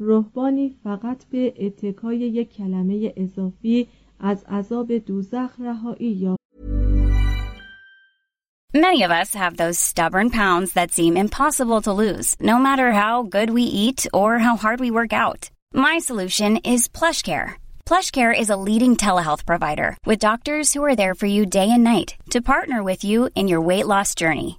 رهبانی فقط به اتکای یک کلمه اضافی از عذاب دوزخ رهایی یا Many of us have those stubborn pounds that seem impossible to lose, no matter how good we eat or how hard we work out. My solution is PlushCare. PlushCare is a leading telehealth provider with doctors who are there for you day and night to partner with you in your weight loss journey.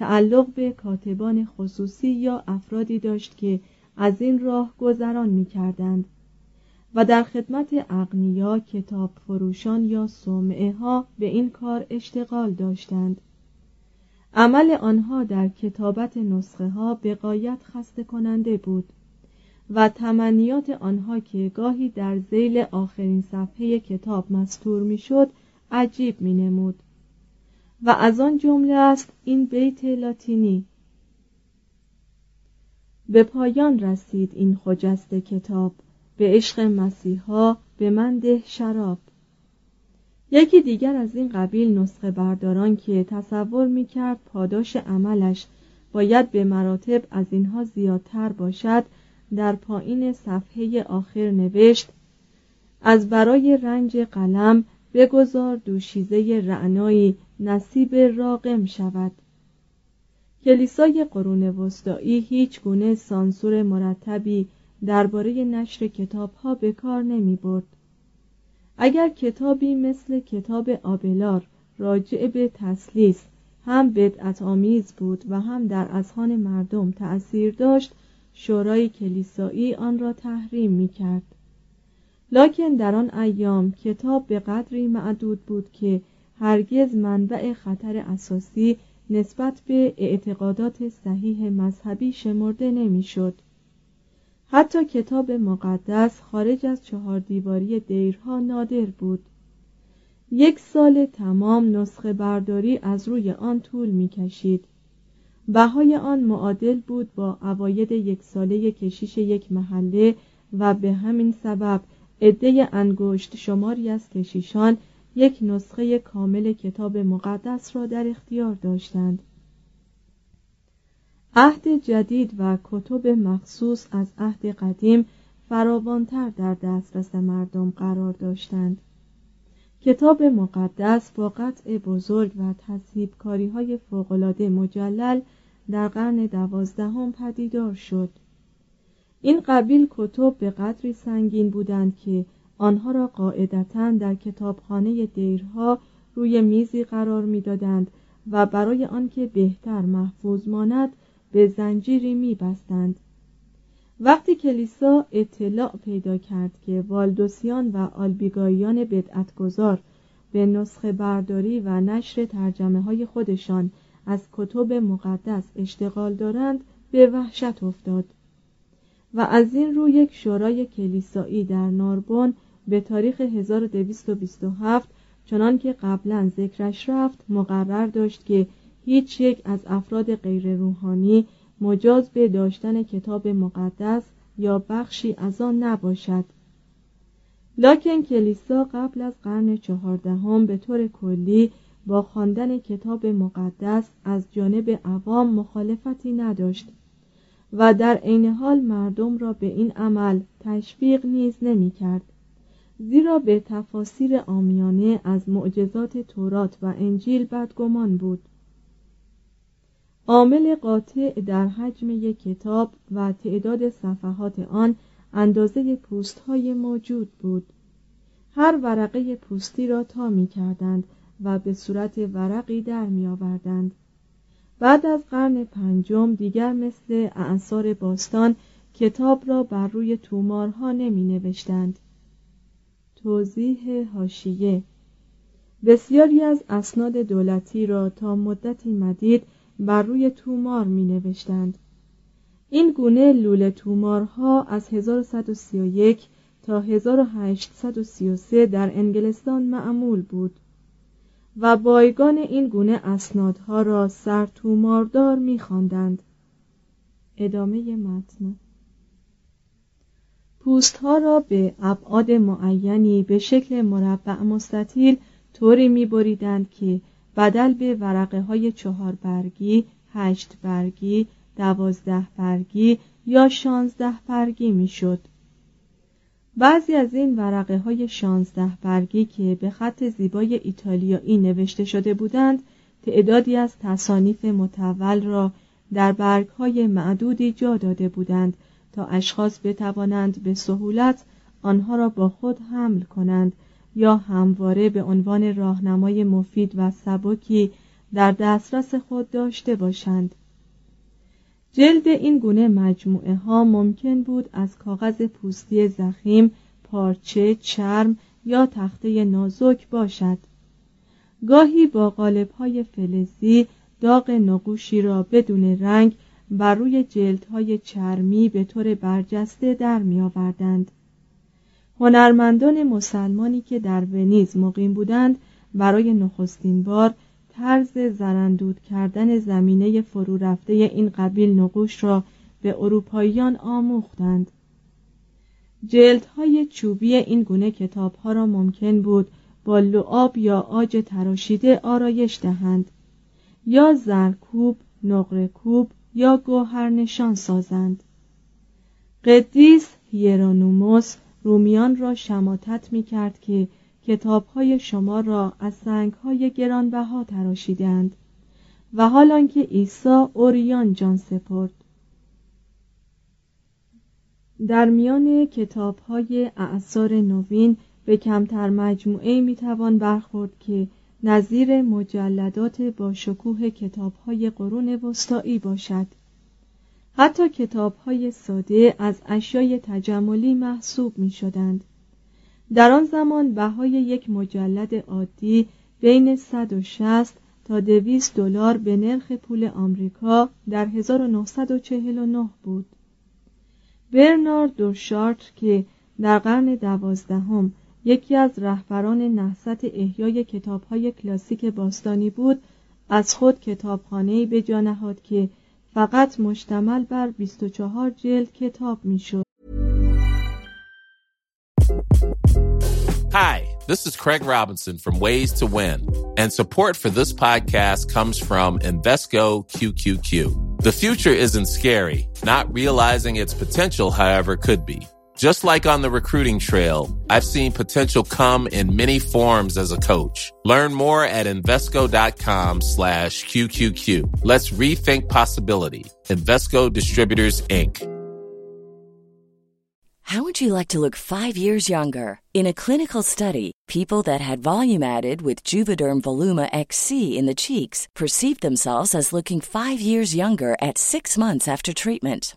تعلق به کاتبان خصوصی یا افرادی داشت که از این راه گذران می کردند و در خدمت اغنیا کتاب فروشان یا سومعه ها به این کار اشتغال داشتند. عمل آنها در کتابت نسخه ها به قایت خسته کننده بود و تمنیات آنها که گاهی در زیل آخرین صفحه کتاب مستور می‌شد عجیب می نمود و از آن جمله است این بیت لاتینی. به پایان رسید این خجسته کتاب. به عشق مسیحا به من ده شراب. یکی دیگر از این قبیل نسخه برداران که تصور می کرد پاداش عملش باید به مراتب از اینها زیادتر باشد در پایین صفحه آخر نوشت از برای رنج قلم بگذار دوشیزه رعنایی نصیب راقم شود کلیسای قرون وسطایی هیچ گونه سانسور مرتبی درباره نشر کتاب ها به کار نمی برد. اگر کتابی مثل کتاب آبلار راجع به تسلیس هم بدعت آمیز بود و هم در اذهان مردم تأثیر داشت شورای کلیسایی آن را تحریم می کرد. لکن در آن ایام کتاب به قدری معدود بود که هرگز منبع خطر اساسی نسبت به اعتقادات صحیح مذهبی شمرده نمی‌شد. حتی کتاب مقدس خارج از چهار دیواری دیرها نادر بود. یک سال تمام نسخه برداری از روی آن طول می کشید. بهای آن معادل بود با عواید یک ساله کشیش یک محله و به همین سبب عده انگشت شماری از کشیشان یک نسخه کامل کتاب مقدس را در اختیار داشتند. عهد جدید و کتب مخصوص از عهد قدیم فراوانتر در دسترس مردم قرار داشتند. کتاب مقدس با قطع بزرگ و تصیب کاری های فوقلاده مجلل در قرن دوازدهم پدیدار شد. این قبیل کتب به قدری سنگین بودند که آنها را قاعدتا در کتابخانه دیرها روی میزی قرار می‌دادند و برای آنکه بهتر محفوظ ماند به زنجیری میبستند. وقتی کلیسا اطلاع پیدا کرد که والدوسیان و آلبیگاییان بدعتگذار به نسخه برداری و نشر ترجمه های خودشان از کتب مقدس اشتغال دارند به وحشت افتاد و از این رو یک شورای کلیسایی در ناربون به تاریخ 1227 چنان که قبلا ذکرش رفت مقرر داشت که هیچ یک از افراد غیر روحانی مجاز به داشتن کتاب مقدس یا بخشی از آن نباشد. لکن کلیسا قبل از قرن چهاردهم به طور کلی با خواندن کتاب مقدس از جانب عوام مخالفتی نداشت و در عین حال مردم را به این عمل تشویق نیز نمی کرد زیرا به تفاسیر آمیانه از معجزات تورات و انجیل بدگمان بود. عامل قاطع در حجم یک کتاب و تعداد صفحات آن اندازه پوست های موجود بود. هر ورقه پوستی را تا می کردند و به صورت ورقی در می آوردند بعد از قرن پنجم دیگر مثل اعصار باستان کتاب را بر روی تومارها نمی نوشتند توضیح هاشیه بسیاری از اسناد دولتی را تا مدتی مدید بر روی تومار می نوشتند این گونه لوله تومارها از 1131 تا 1833 در انگلستان معمول بود و بایگان این گونه اسنادها را سرتوماردار می‌خواندند. ادامه متن. پوستها را به ابعاد معینی به شکل مربع مستطیل طوری میبریدند که بدل به ورقه های چهار برگی، هشت برگی، دوازده برگی یا شانزده برگی می‌شد. بعضی از این ورقه های شانزده برگی که به خط زیبای ایتالیایی نوشته شده بودند تعدادی از تصانیف متول را در برگ های معدودی جا داده بودند تا اشخاص بتوانند به سهولت آنها را با خود حمل کنند یا همواره به عنوان راهنمای مفید و سبکی در دسترس خود داشته باشند. جلد این گونه مجموعه ها ممکن بود از کاغذ پوستی زخیم، پارچه، چرم یا تخته نازک باشد. گاهی با قالب های فلزی داغ نقوشی را بدون رنگ بر روی جلدهای چرمی به طور برجسته در می آوردند. هنرمندان مسلمانی که در ونیز مقیم بودند برای نخستین بار طرز زرندود کردن زمینه فرو رفته این قبیل نقوش را به اروپاییان آموختند جلدهای چوبی این گونه کتابها را ممکن بود با لعاب یا آج تراشیده آرایش دهند یا زرکوب، نقرهکوب یا گوهر نشان سازند. قدیس هیرانوموس رومیان را شماتت می کرد که کتابهای شما را از سنگهای گرانبها تراشیدند و حال آنکه عیسی اوریان جان سپرد. در میان کتابهای اعثار نوین به کمتر مجموعه می‌توان برخورد که نظیر مجلدات با شکوه کتابهای قرون وسطایی باشد حتی کتابهای ساده از اشیای تجملی محسوب می شدند در آن زمان بهای یک مجلد عادی بین 160 تا 200 دلار به نرخ پول آمریکا در 1949 بود. برنارد دوشارت که در قرن دوازدهم یکی از رهبران نهضت احیای کتابهای کلاسیک باستانی بود از خود کتابخانه‌ای به جا نهاد که فقط مشتمل بر 24 جلد کتاب می‌شد. Hi, this is Craig Robinson from Ways to Win, and support for this podcast comes from Invesco QQQ. The future isn't scary, not realizing its potential, however, could be. Just like on the recruiting trail, I've seen potential come in many forms as a coach. Learn more at Invesco.com slash QQQ. Let's rethink possibility. Investco Distributors, Inc. How would you like to look five years younger? In a clinical study, people that had volume added with Juvederm Voluma XC in the cheeks perceived themselves as looking five years younger at six months after treatment.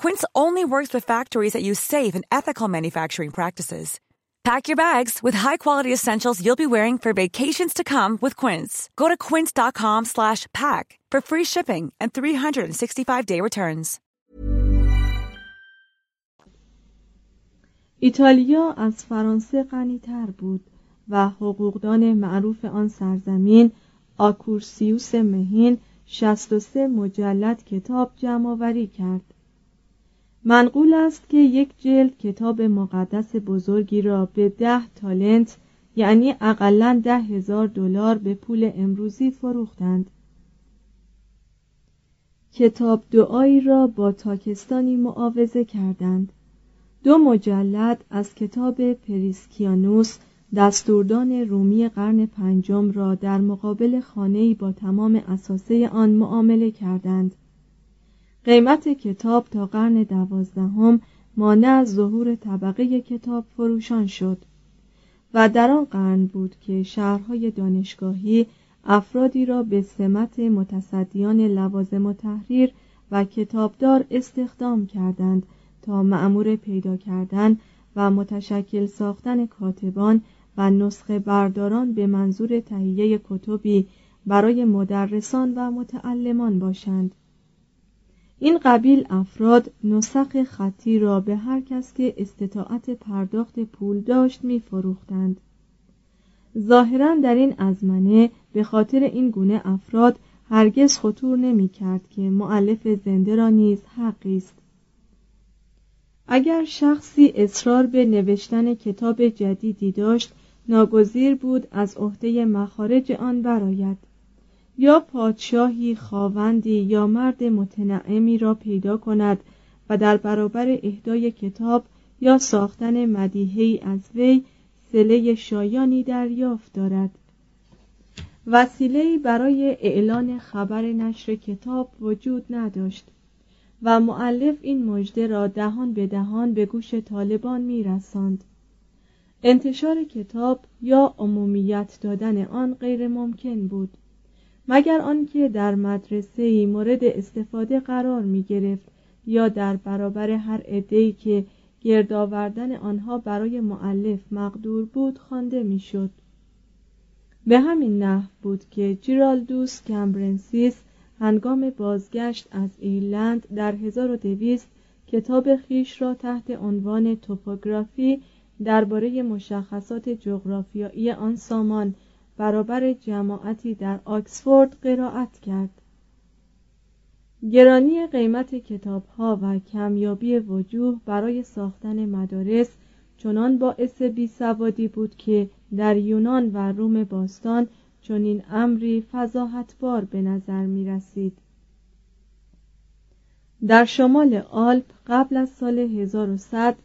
Quince only works with factories that use safe and ethical manufacturing practices. Pack your bags with high-quality essentials you'll be wearing for vacations to come with Quince. Go to quince.com/pack for free shipping and 365-day returns. ایتالیا از فرانسه غنیتر بود و حقوقدان معروف آن سرزمین آکورسیوس مهین 63 مجلد کتاب جمع کرد. منقول است که یک جلد کتاب مقدس بزرگی را به ده تالنت یعنی اقلا ده هزار دلار به پول امروزی فروختند. کتاب دعایی را با تاکستانی معاوضه کردند. دو مجلد از کتاب پریسکیانوس دستوردان رومی قرن پنجم را در مقابل خانه‌ای با تمام اساسه آن معامله کردند. قیمت کتاب تا قرن دوازدهم مانع از ظهور طبقه کتاب فروشان شد و در آن قرن بود که شهرهای دانشگاهی افرادی را به سمت متصدیان لوازم و تحریر و کتابدار استخدام کردند تا معمور پیدا کردن و متشکل ساختن کاتبان و نسخه برداران به منظور تهیه کتبی برای مدرسان و متعلمان باشند. این قبیل افراد نسخ خطی را به هر کس که استطاعت پرداخت پول داشت می فروختند. ظاهرا در این ازمنه به خاطر این گونه افراد هرگز خطور نمی کرد که معلف زنده را نیز حقی است اگر شخصی اصرار به نوشتن کتاب جدیدی داشت ناگزیر بود از عهده مخارج آن براید یا پادشاهی خاوندی یا مرد متنعمی را پیدا کند و در برابر اهدای کتاب یا ساختن مدیحی از وی سله شایانی دریافت دارد. وسیله برای اعلان خبر نشر کتاب وجود نداشت و معلف این مژده را دهان به دهان به گوش طالبان میرساند. انتشار کتاب یا عمومیت دادن آن غیر ممکن بود. مگر آنکه در مدرسه مورد استفاده قرار می گرفت یا در برابر هر عده‌ای که گرد آوردن آنها برای معلف مقدور بود خوانده می‌شد. به همین نحو بود که جیرالدوس کمبرنسیس هنگام بازگشت از ایرلند در 1200 کتاب خیش را تحت عنوان توپوگرافی درباره مشخصات جغرافیایی آن سامان برابر جماعتی در آکسفورد قرائت کرد گرانی قیمت کتاب ها و کمیابی وجوه برای ساختن مدارس چنان باعث بیسوادی بود که در یونان و روم باستان چنین امری فضاحتبار به نظر می رسید. در شمال آلپ قبل از سال 1100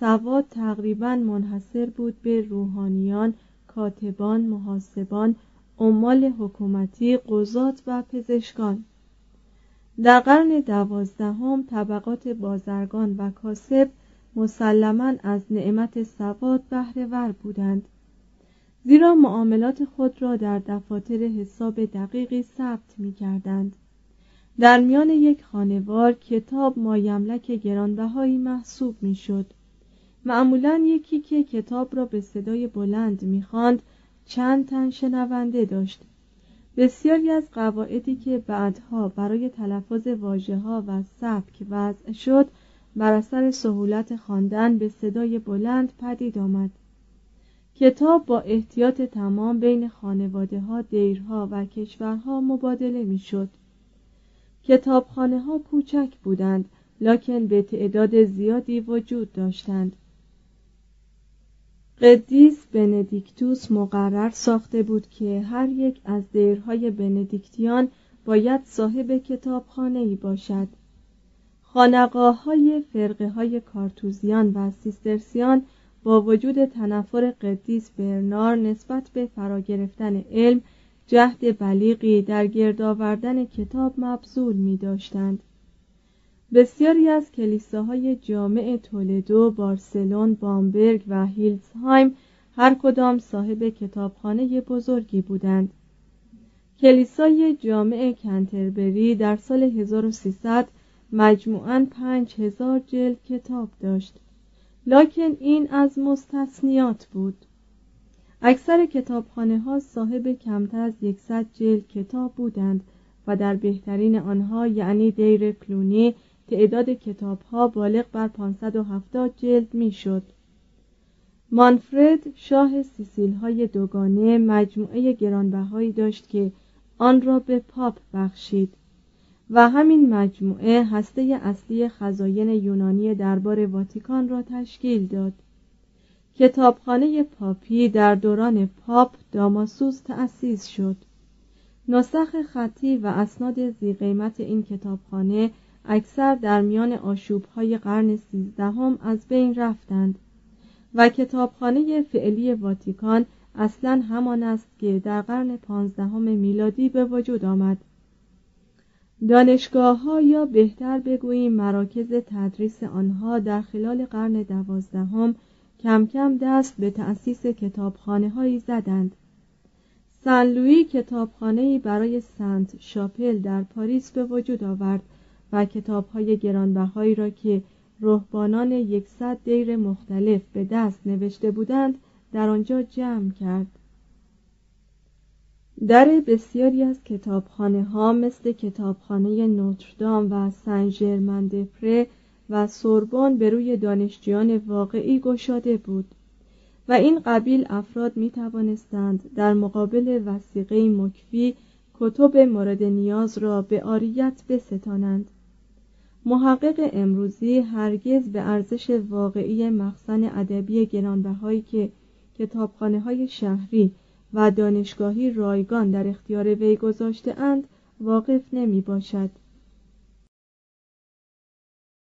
سواد تقریبا منحصر بود به روحانیان کاتبان محاسبان عمال حکومتی قضات و پزشکان در قرن دوازدهم طبقات بازرگان و کاسب مسلما از نعمت سواد بهره بودند زیرا معاملات خود را در دفاتر حساب دقیقی ثبت می کردند. در میان یک خانوار کتاب مایملک گرانبهایی محسوب می شد. معمولا یکی که کتاب را به صدای بلند می‌خواند چند تن شنونده داشت. بسیاری از قواعدی که بعدها برای تلفظ واجه ها و سبک وضع شد بر اثر سهولت خواندن به صدای بلند پدید آمد. کتاب با احتیاط تمام بین خانواده ها، دیرها و کشورها مبادله می‌شد. کتابخانه ها کوچک بودند لکن به تعداد زیادی وجود داشتند. قدیس بندیکتوس مقرر ساخته بود که هر یک از دیرهای بندیکتیان باید صاحب کتابخانه ای باشد خانقاه های فرقه های کارتوزیان و سیسترسیان با وجود تنفر قدیس برنار نسبت به فرا گرفتن علم جهد بلیغی در گرد آوردن کتاب مبذول می داشتند. بسیاری از کلیساهای جامع تولدو، بارسلون، بامبرگ و هیلزهایم هر کدام صاحب کتابخانه بزرگی بودند. کلیسای جامع کنتربری در سال 1300 مجموعاً پنج هزار جلد کتاب داشت لکن این از مستثنیات بود اکثر کتابخانه ها صاحب کمتر از یکصد جلد کتاب بودند و در بهترین آنها یعنی دیر کلونی تعداد کتاب ها بالغ بر 570 جلد می‌شد. مانفرد شاه سیسیل های دوگانه مجموعه گرانبهایی داشت که آن را به پاپ بخشید و همین مجموعه هسته اصلی خزاین یونانی دربار واتیکان را تشکیل داد کتابخانه پاپی در دوران پاپ داماسوس تأسیس شد نسخ خطی و اسناد زیقیمت این کتابخانه اکثر در میان های قرن سیزدهم از بین رفتند و کتابخانه فعلی واتیکان اصلا همان است که در قرن پانزدهم میلادی به وجود آمد. دانشگاه ها یا بهتر بگوییم مراکز تدریس آنها در خلال قرن دوازدهم کم کم دست به تأسیس کتابخانه هایی زدند. سن لویی کتابخانه برای سنت شاپل در پاریس به وجود آورد و کتاب های گرانبهایی را که رهبانان یکصد دیر مختلف به دست نوشته بودند در آنجا جمع کرد. در بسیاری از کتابخانه ها مثل کتابخانه نوتردام و سن پره و سوربن به روی دانشجویان واقعی گشاده بود و این قبیل افراد می توانستند در مقابل وسیقه مکفی کتب مورد نیاز را به آریت بستانند. محقق امروزی هرگز به ارزش واقعی مخزن ادبی گرانبهایی که کتابخانه های شهری و دانشگاهی رایگان در اختیار وی گذاشته اند واقف نمی باشد